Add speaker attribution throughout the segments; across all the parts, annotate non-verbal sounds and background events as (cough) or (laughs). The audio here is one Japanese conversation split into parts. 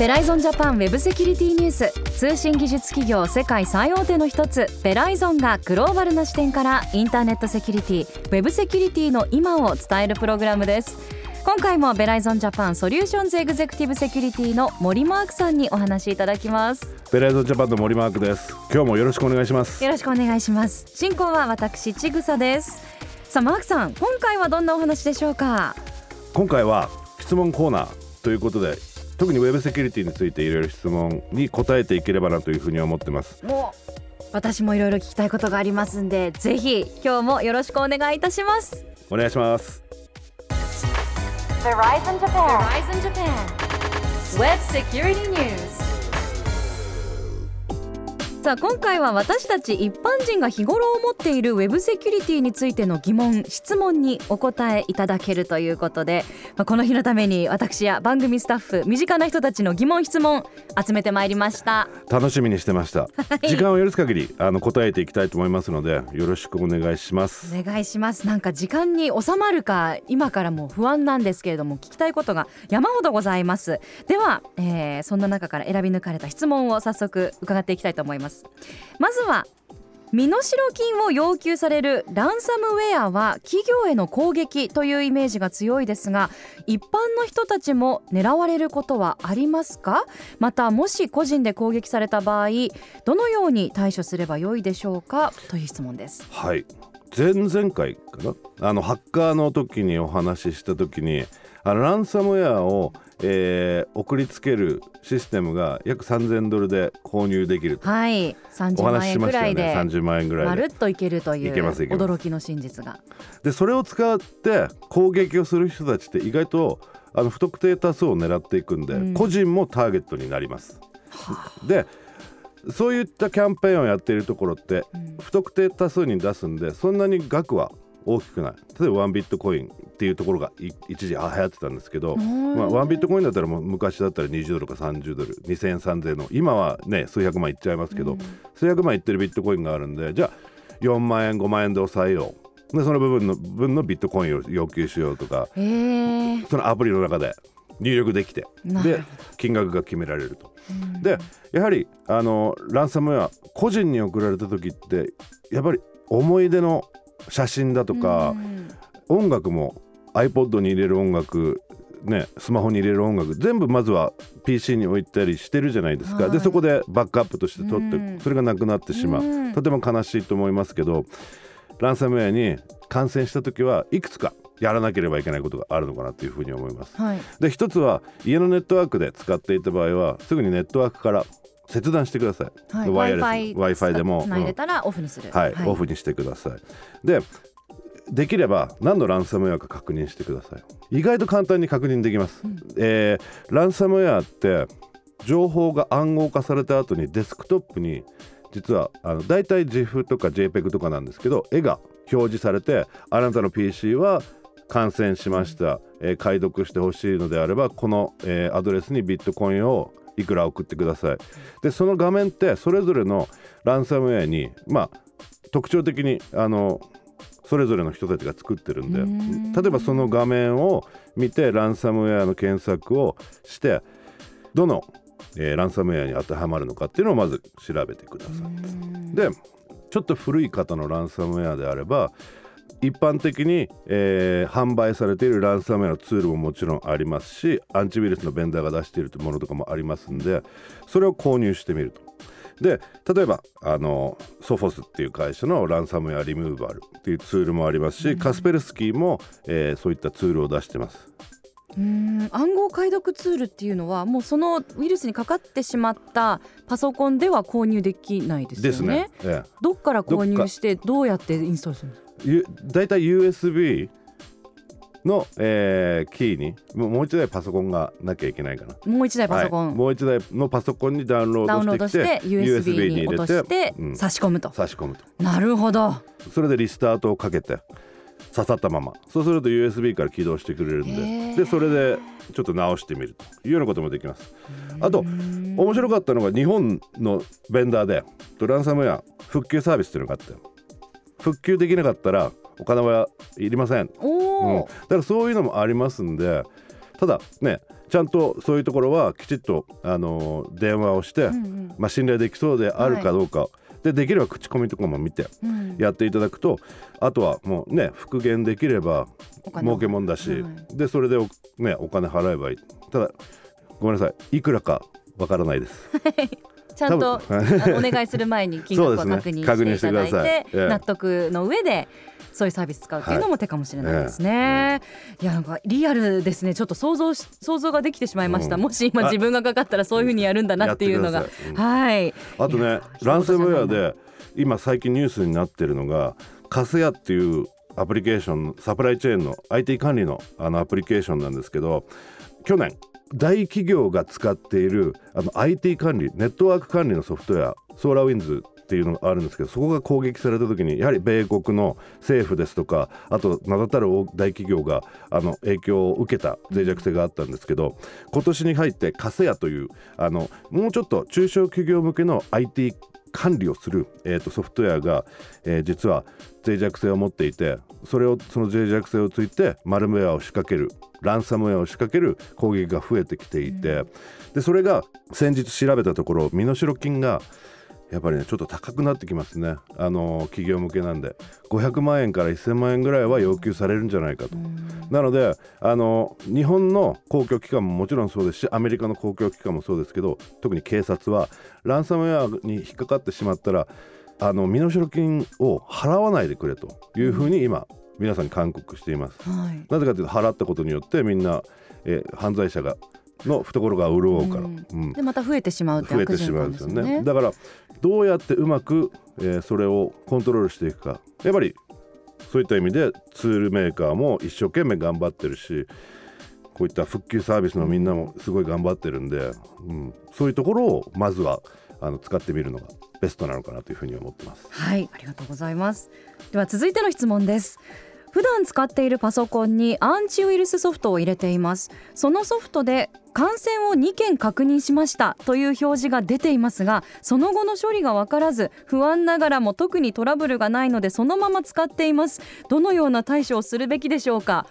Speaker 1: ベライゾンジャパンウェブセキュリティニュース通信技術企業世界最大手の一つベライゾンがグローバルな視点からインターネットセキュリティウェブセキュリティの今を伝えるプログラムです。今回もベライゾンジャパンソリューションズエグゼクティブセキュリティの森マークさんにお話しいただきます
Speaker 2: ベライゾンジャパンの森マークです。今日もよろしくお願いします。
Speaker 1: よろしくお願いします。進行は私ちぐさです。さあマークさん今回はどんなお話でしょうか？
Speaker 2: 今回は質問コーナーということで特にウェブセキュリティについていろいろ質問に答えていければなというふうに思ってます。
Speaker 1: もう私もいろいろ聞きたいことがありますんでぜひ今日もよろしくお願いいたします。
Speaker 2: お願いします。
Speaker 1: Verizon Japan. Verizon Japan. Web Security News. さあ今回は私たち一般人が日頃思っているウェブセキュリティについての疑問質問にお答えいただけるということで、まあ、この日のために私や番組スタッフ身近な人たちの疑問質問集めてまいりました。
Speaker 2: 楽しみにしてました、
Speaker 1: い。
Speaker 2: 時間を許す限りあの答えていきたいと思いますのでよろしくお願いします。
Speaker 1: お願いします。なんか時間に収まるか今からも不安なんですけれども聞きたいことが山ほどございます。では、えーそんな中から選び抜かれた質問を早速伺っていきたいと思いますまずは身代金を要求されるランサムウェアは企業への攻撃というイメージが強いですが一般の人たちも狙われることはありますか？またもし個人で攻撃された場合どのように対処すればよいでしょうか？という質問です。
Speaker 2: はい。前々回かな？あのハッカーの時にお話しした時にあのランサムウェアを、えー送りつけるシステムが約3000ドルで購入できると。
Speaker 1: はい。
Speaker 2: お
Speaker 1: 30万円ぐらいで
Speaker 2: 30万円ぐらいで。
Speaker 1: まるっといけるという驚きの真実が。
Speaker 2: でそれを使って攻撃をする人たちって意外とあの不特定多数を狙っていくんで、
Speaker 1: うん。
Speaker 2: 個人もターゲットになります。でそういったキャンペーンをやっているところって
Speaker 1: うん。
Speaker 2: 不特定多数に出すんでそんなに額は大きくない例えばワンビットコインっていうところがい一時あ流行ってたんですけど、まあ、ワンビットコインだったらもう昔だったら20ドルか30ドル2000円3000円の今はね数百万いっちゃいますけど、
Speaker 1: うん。
Speaker 2: 数百万いってるビットコインがあるんでじゃあ4万円5万円で抑えよう。でその部分の分のビットコインを要求しようとかそのアプリの中で入力できてで金額が決められると。
Speaker 1: うん。
Speaker 2: でやはりあのランサムウェア個人に送られた時ってやっぱり思い出の写真だとか、
Speaker 1: うん
Speaker 2: 音楽も iPod に入れる音楽ね、スマホに入れる音楽全部まずは PC に置いたりしてるじゃないですか、
Speaker 1: はい。
Speaker 2: でそこでバックアップとして取って、
Speaker 1: うん。
Speaker 2: それがなくなってしまう、
Speaker 1: うん。
Speaker 2: とても悲しいと思いますけどランサムウェアに感染した時はいくつかやらなければいけないことがあるのかなというふうに思います。
Speaker 1: はい。
Speaker 2: で一つは家のネットワークで使っていた場合はすぐにネットワークから切断してください。
Speaker 1: はい、
Speaker 2: ワイヤレス
Speaker 1: Wi-Fi
Speaker 2: Wi-Fi でも。
Speaker 1: つなたらオフにする、
Speaker 2: はい、オフにしてください。でできれば何のランサムウェアか確認してください。意外と簡単に確認できます。
Speaker 1: うん。
Speaker 2: えーランサムウェアって情報が暗号化された後にデスクトップに実はあの大体 GIF とか JPEG とかなんですけど絵が表示されてあなたの PC は感染しました、えー解読してほしいのであればこの、えーアドレスにビットコインをいくら送ってください。でその画面ってそれぞれのランサムウェアにまあ特徴的にあのそれぞれの人たちが作ってるんで例えばその画面を見てランサムウェアの検索をしてどの、えーランサムウェアに当てはまるのかっていうのをまず調べてください。でちょっと古い方のランサムウェアであれば一般的に、えー販売されているランサムウェアのツールももちろんありますしアンチウイルスのベンダーが出しているものとかもありますんでそれを購入してみると。で例えばあのソフォスっていう会社のランサムウェアリムーバルっていうツールもありますし、カスペルスキーも、えーそういったツールを出してます。
Speaker 1: うーん暗号解読ツールっていうのはもうそのウイルスにかかってしまったパソコンでは購入できないですよね
Speaker 2: ですね。ええ
Speaker 1: どっから購入してどうやってインストールするんですか？
Speaker 2: ゆ大体 USB の、えーキーにもう一台パソコンがなきゃいけないかな。
Speaker 1: もう一台パソコン、
Speaker 2: はい。もう一台のパソコンにダウンロ
Speaker 1: ー
Speaker 2: ードし
Speaker 1: てて
Speaker 2: きて
Speaker 1: USB に落として
Speaker 2: うん。
Speaker 1: 差し込むと、
Speaker 2: 差し込むと。
Speaker 1: なるほど。
Speaker 2: それでリスタートをかけて刺さったまま。そうすると USB から起動してくれるんで。でそれでちょっと直してみるというようなこともできます。あと面白かったのが日本のベンダーでランサムウェア復旧サービスっていうのがあって復旧できなかったらお金はいりません、うん、だからそういうのもありますんでただねちゃんとそういうところはきちっと、あの電話をして、
Speaker 1: うんうん。
Speaker 2: まあ、信頼できそうであるかどうか、でできれば口コミとかも見て
Speaker 1: うん。
Speaker 2: やっていただくとあとはもうね復元できれば儲けもんだし、
Speaker 1: はい。
Speaker 2: でそれでお,、ね、お金払えばいい。ただごめんなさい。いくらかわからないです (laughs)
Speaker 1: ちゃんとお願いする前に金額は
Speaker 2: そうです
Speaker 1: 確認していただい (laughs)
Speaker 2: してください。
Speaker 1: 納得の上でそういうサービス使うっていうのも手かもしれないですね。い。やなんかリアルですね。ちょっと想像し想像ができてしまいました、
Speaker 2: うん。
Speaker 1: もし今
Speaker 2: あ
Speaker 1: 自分がかかったらそういうふうにやるんだなっていうのが。
Speaker 2: うん。
Speaker 1: はい。
Speaker 2: あとねランサムウェアで今最近ニュースになってるのがカスヤっていうアプリケーションサプライチェーンの IT 管理のあのアプリケーションなんですけど去年大企業が使っているあの IT 管理ネットワーク管理のソフトウェアソーラーウィンズっていうのがあるんですけどそこが攻撃された時にやはり米国の政府ですとかあと名だたる大企業があの影響を受けた脆弱性があったんですけど今年に入ってカセヤというあのもうちょっと中小企業向けの IT 管理をする、えー、とソフトウェアが、えー実は脆弱性を持っていてそれをその脆弱性をついてマルウェアを仕掛けるランサムウェアを仕掛ける攻撃が増えてきていて、でそれが先日調べたところ身代金がやっぱりねちょっと高くなってきますね。あの企業向けなんで500万円から1000万円ぐらいは要求されるんじゃないかと。なのであの日本の公共機関ももちろんそうですしアメリカの公共機関もそうですけど特に警察はランサムウェアに引っかかってしまったらあの身代金を払わないでくれというふうに今皆さんに勧告しています。
Speaker 1: はい。
Speaker 2: なぜかというと払ったことによってみんな、えー犯罪者がの懐が潤うから、
Speaker 1: うん。
Speaker 2: うん。
Speaker 1: でまた増えてしまうって
Speaker 2: 増え
Speaker 1: 悪循
Speaker 2: てしまうんで
Speaker 1: 環ですすよね。
Speaker 2: よね。だからどうやってうまく、えーそれをコントロールしていくか。やっぱりそういった意味でツールメーカーも一生懸命頑張ってるしこういった復旧サービスのみんなもすごい頑張ってるんで、うん、そういうところをまずはあの使ってみるのがベストなのかなというふうに思ってます。
Speaker 1: はい、ありがとうございます。では続いての質問です。普段使っているパソコンにアンチウイルスソフトを入れています。そのソフトで感染を2件確認しましたという表示が出ていますが、その後の処理が分からず、不安ながらも特にトラブルがないのでそのまま使っています。どのような対処をするべきでしょうか？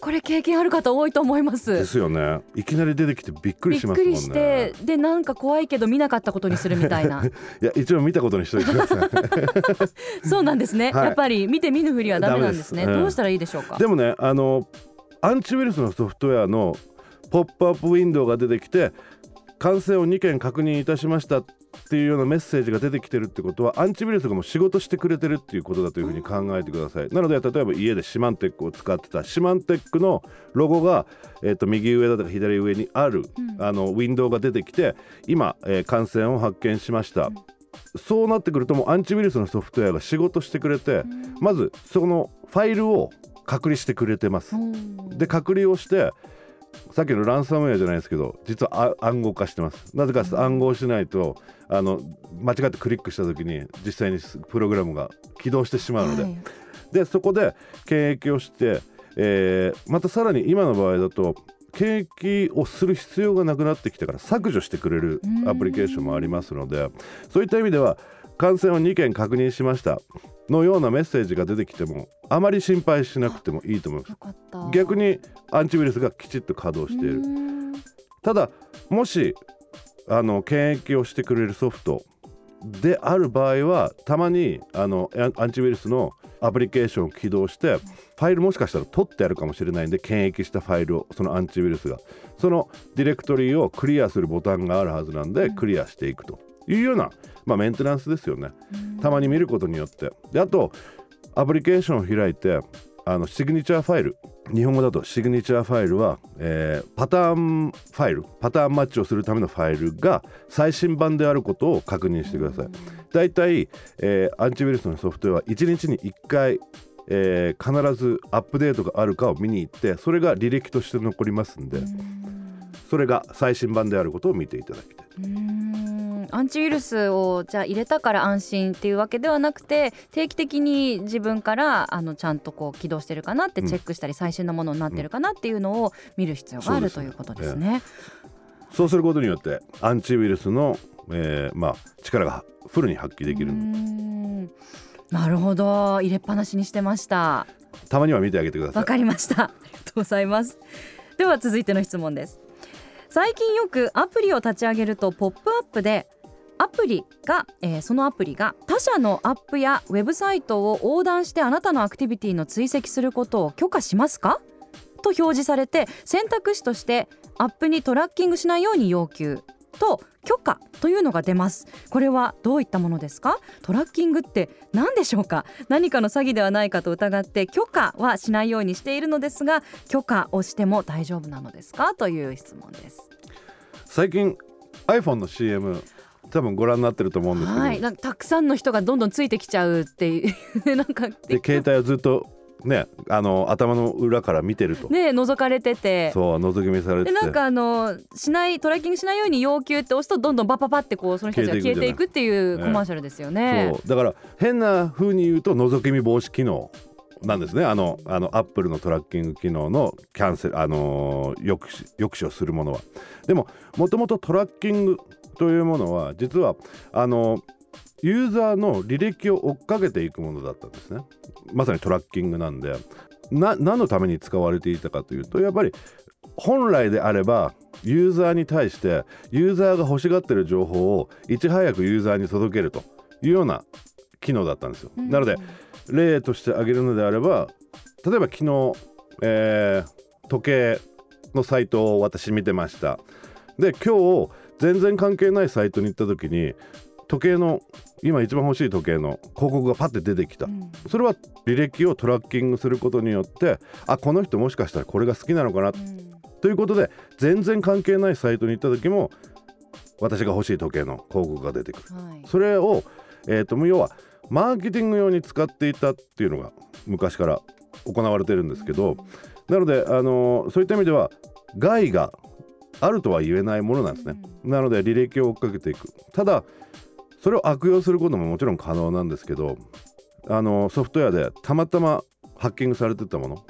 Speaker 1: これ経験ある方多いと思います。
Speaker 2: ですよね。いきなり出てきてびっく
Speaker 1: びっ
Speaker 2: りしますもんね。
Speaker 1: くりして、でなんか怖いけど見なかったことにするみたいな。(laughs)
Speaker 2: いや一応見たことにしといてください。(laughs)
Speaker 1: そうなんですね、
Speaker 2: はい
Speaker 1: やっぱり見て見ぬふりはダメなんですね
Speaker 2: ダメです
Speaker 1: どうしたらいいでしょうか？
Speaker 2: でもねあのアンチウイルスのソフトウェアのポップアップウィンドウが出てきて感染を2件確認いたしましたっていうようなメッセージが出てきてるってことはアンチウイルスがもう仕事してくれてるっていうことだというふうに考えてください。なので例えば家でシマンテックを使ってたシマンテックのロゴが、えー、と右上だとか左上にある、あのウィンドウが出てきて今、えー感染を発見しました、そうなってくるともうアンチウイルスのソフトウェアが仕事してくれて、まずそのファイルを隔離してくれてます。で隔離をしてさっきのランサムウェアじゃないですけど実はあ暗号化してます。なぜか暗号しないとあの間違ってクリックした時に実際にプログラムが起動してしまうので、
Speaker 1: はい。
Speaker 2: でそこで検疫をして、えーまたさらに今の場合だと検疫をする必要がなくなってきてから削除してくれるアプリケーションもありますのでそういった意味では感染を2件確認しましたのようなメッセージが出てきてもあまり心配しなくてもいいと思います。逆にアンチウイルスがきちっと稼働している。
Speaker 1: うん。
Speaker 2: ただもしあの検疫をしてくれるソフトである場合はたまにあのアンアンチウイルスのアプリケーションを起動してファイルもしかしたら取ってあるかもしれないんで検疫したファイルをそのアンチウイルスが。そのディレクトリをクリアするボタンがあるはずなんでクリアしていくというような、まあ、メンテナンスですよね。たまに見ることによって。であとアプリケーションを開いてあのシグニチャーファイル。日本語だとシグニチャーファイルは、えーパターンファイル。パターンマッチをするためのファイルが最新版であることを確認してください。だいたい、えーアンチウイルスのソフトウェアは1日に1回えー必ずアップデートがあるかを見に行ってそれが履歴として残りますんでそれが最新版であることを見ていただきたい。
Speaker 1: うんアンチウイルスをじゃあ入れたから安心っていうわけではなくて定期的に自分からあのちゃんとこう起動してるかなってチェックしたり、最新のものになってるかなっていうのを見る必要がある、ということですね。
Speaker 2: そうすることによってアンチウイルスの、えーまあ、力がフルに発揮できる。
Speaker 1: うん。(laughs) なるほど。入れっぱなしにしてました。
Speaker 2: たまには見てあげてください。
Speaker 1: わかりましたありがとうございます。では続いての質問です。最近よくアプリを立ち上げるとポップアップでアプリが、えーそのアプリが他社のアップやウェブサイトを横断してあなたのアクティビティの追跡することを許可しますか？と表示されて選択肢としてアップにトラッキングしないように要求と許可というのが出ます。これはどういったものですか？トラッキングって何でしょうか？何かの詐欺ではないかと疑って許可はしないようにしているのですが許可をしても大丈夫なのですか？という質問です。
Speaker 2: 最近 iPhone の CM 多分ご覧になってると思うんですけど、
Speaker 1: はい。なんかたくさんの人がどんどんついてきちゃうっていう (laughs) なんか
Speaker 2: で携帯をずっとねあの頭の裏から見てると、
Speaker 1: ね覗かれてて。
Speaker 2: そう覗き見されてて。
Speaker 1: でなんかあのしないトラッキングしないように要求って押すとどんどんバッパパってこうその人たちが消えていくっていう
Speaker 2: ね
Speaker 1: コマーシャルですよね。
Speaker 2: そう。だから変な風に言うと覗き見防止機能なんですね。あのあのアップルのトラッキング機能のキャンセル、あのー抑止抑止をするものは。でももともとトラッキングというものは実はあのユーザーの履歴を追っかけていくものだったんですねまさにトラッキングなんでな何のために使われていたかというとやっぱり本来であればユーザーに対してユーザーが欲しがってる情報をいち早くユーザーに届けるというような機能だったんですよ。
Speaker 1: うん
Speaker 2: なので例として挙げるのであれば例えば昨日、えー時計のサイトを私見てました。で今日全然関係ないサイトに行った時に時計の今一番欲しい時計の広告がパッて出てきた。
Speaker 1: うん。
Speaker 2: それは履歴をトラッキングすることによってあこの人もしかしたらこれが好きなのかな。
Speaker 1: うん。
Speaker 2: ということで全然関係ないサイトに行った時も私が欲しい時計の広告が出てくる。
Speaker 1: はい。
Speaker 2: それを、えー、と要はマーケティング用に使っていたっていうのが昔から行われてるんですけどなので、あのーそういった意味では害があるとは言えないものなんですね。なので履歴を追っかけていく。ただそれを悪用することももちろん可能なんですけどあのソフトウェアでたまたまハッキングされてたもの。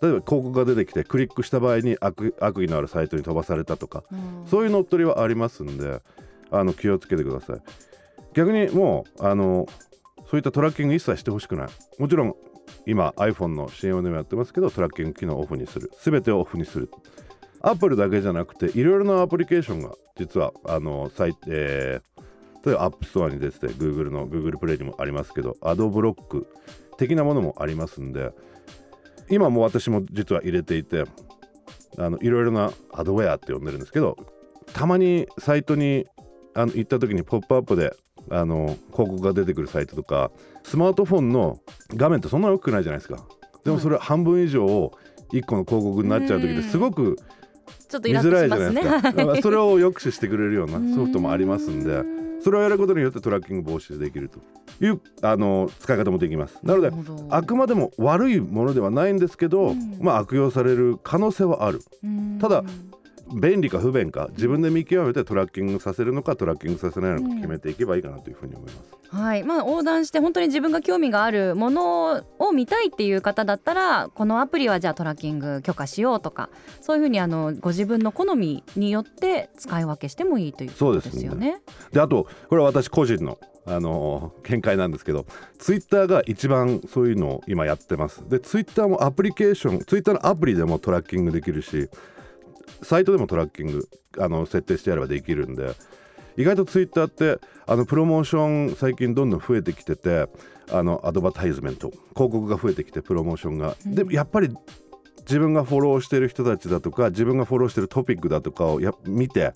Speaker 2: 例えば広告が出てきてクリックした場合に悪悪意のあるサイトに飛ばされたとか。
Speaker 1: うん。
Speaker 2: そういう乗っ取りはありますんであの気をつけてください。逆にもうあのそういったトラッキング一切してほしくない。もちろん今 iPhone の CM でもやってますけどトラッキング機能をオフにする。全てをオフにするアップルだけじゃなくていろいろなアプリケーションが実はあのサイえー例えば App Store に出てて Google の Google プレイにもありますけどアドブロック的なものもありますんで今も私も実は入れていてあのいろいろなアドウェアって呼んでるんですけどたまにサイトにあの行った時にポップアップであの広告が出てくるサイトとかスマートフォンの画面ってそんなに大きくないじゃないですか。でもそれ半分以上を1個の広告になっちゃう時ってすごく
Speaker 1: ちょっとイラッ
Speaker 2: 見づらい
Speaker 1: としますね。
Speaker 2: じゃないですか。だからそれを抑止してくれるようなソフトもありますんでそれをやることによってトラッキング防止できると。いうあの使い方もできます。なのであくまでも悪いものではないんですけど、
Speaker 1: うん。
Speaker 2: まあ悪用される可能性はある。
Speaker 1: うん。
Speaker 2: ただ便利か不便か自分で見極めてトラッキングさせるのかトラッキングさせないのか決めていけばいいかなというふうに思います。
Speaker 1: はいまあ、横断して本当に自分が興味があるものを見たいっていう方だったらこのアプリはじゃあトラッキング許可しようとかそういうふうにあのご自分の好みによって使い分けしてもいいということですよね。
Speaker 2: であとこれは私個人のあの見解なんですけどツイッターが一番そういうのを今やってますでツイッターもアプリケーションツイッターのアプリでもトラッキングできるしサイトでもトラッキングあの設定してやればできるんで意外とツイッターってあのプロモーション最近どんどん増えてきててあのアドバタイズメント広告が増えてきてプロモーションが、でやっぱり自分がフォローしてる人たちだとか自分がフォローしてるトピックだとかをや見て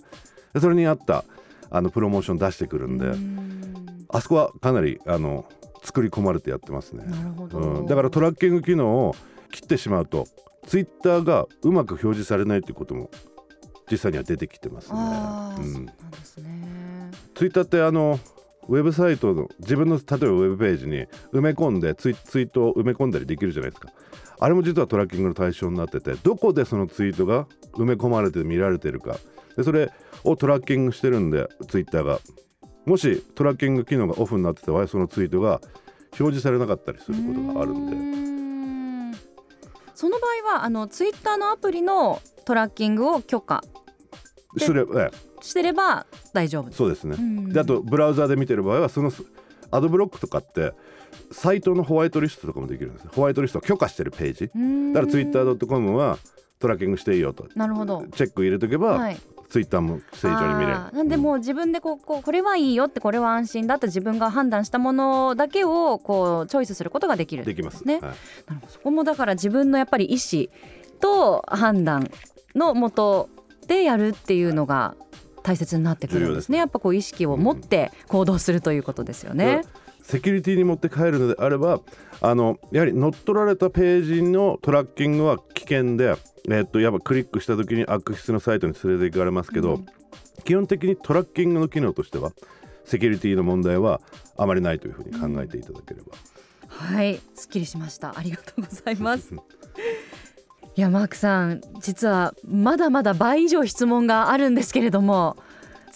Speaker 2: でそれに合ったあのプロモーション出してくるんで、
Speaker 1: うん。
Speaker 2: あそこはかなりあの作り込まれてやってますね、うん、だからトラッキング機能を切ってしまうとツイッターがうまく表示されないということも実際には出てきてますね。ツイッターってあのウェブサイトの自分の例えばウェブページに埋め込んでツイツイートを埋め込んだりできるじゃないですか。あれも実はトラッキングの対象になっててどこでそのツイートが埋め込まれて見られてるか。でそれをトラッキングしてるんでツイッターが。もしトラッキング機能がオフになってた場合そのツイートが表示されなかったりすることがあるんで
Speaker 1: その場合はあのツイッターのアプリのトラッキングを許可。
Speaker 2: それええ。
Speaker 1: してれば大丈夫。
Speaker 2: そうですね、
Speaker 1: うん。
Speaker 2: であとブラウザーで見てる場合はそのアドブロックとかってサイトのホワイトリストとかもできるんですホワイトリストを許可してるページ。だから twitter.com はトラッキングしていいよと。
Speaker 1: なるほど。
Speaker 2: チェック入れとけば、
Speaker 1: はい
Speaker 2: ツイッターも正常に見れる。
Speaker 1: なんでもう自分でこうこうこれはいいよってこれは安心だって自分が判断したものだけをこうチョイスすることができる。
Speaker 2: できます。
Speaker 1: ね。
Speaker 2: はい。
Speaker 1: そこもだから自分のやっぱり意思と判断のもとでやるっていうのが大切になってくるんですね。やっぱこう意識を持って行動するということですよね。
Speaker 2: セキュリティに持って帰るのであればあのやはり乗っ取られたページのトラッキングは危険で、えっとやっぱクリックした時に悪質なサイトに連れて行かれますけど、基本的にトラッキングの機能としてはセキュリティの問題はあまりないというふうに考えていただければ、
Speaker 1: はい、すっきりしました。ありがとうございます。(laughs) いやマークさん実はまだまだ倍以上質問があるんですけれども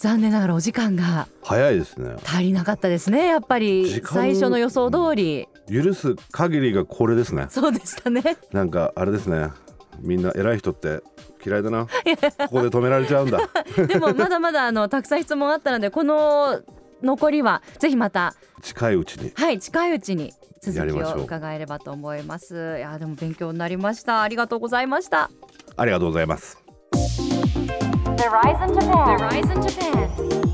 Speaker 1: 残念ながらお時間が
Speaker 2: 早いですね。
Speaker 1: 足りなかったですねやっぱり。最初の予想通り。
Speaker 2: 許す限りがこれですね。
Speaker 1: そうでしたね。
Speaker 2: なんかあれですね。みんな偉い人って嫌いだな。ここで止められちゃうんだ。(laughs)
Speaker 1: でもまだまだあのたくさん質問あったのでこの残りはぜひまた
Speaker 2: 近いうちに。
Speaker 1: はい近いうちに続きを伺えればと思います。いやでも勉強になりました。ありがとうございました。
Speaker 2: ありがとうございます
Speaker 1: Verizon Japan. Verizon Japan.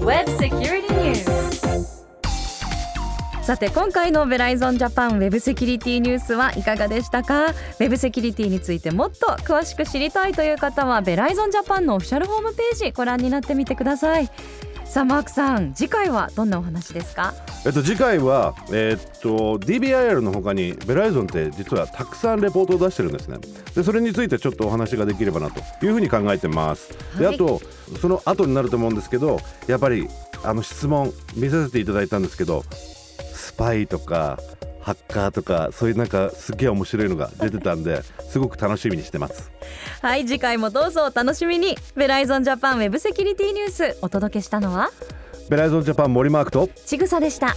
Speaker 1: Web Security News. さて今回のベライゾンジャパンウェブセキュリティニュースはいかがでしたか？ウェブセキュリティについてもっと詳しく知りたいという方はベライゾンジャパンのオフィシャルホームページご覧になってみてくださいさあマークさん次回はどんなお話ですか？
Speaker 2: えっと、次回は、えっと DBIR の他にベライゾンって実はたくさんレポートを出してるんですね。でそれについてちょっとお話ができればなというふうに考えてます、で
Speaker 1: はい。
Speaker 2: あとその後になると思うんですけどやっぱりあの質問見させていただいたんですけどスパイとかハッカーとかそういうなんかすげえ面白いのが出てたんですごく楽しみにしてます。
Speaker 1: はい次回もどうぞお楽しみに。ベライゾンジャパンウェブセキュリティニュースお届けしたのは？
Speaker 2: ベライゾンジャパン森マークと
Speaker 1: ちぐさでした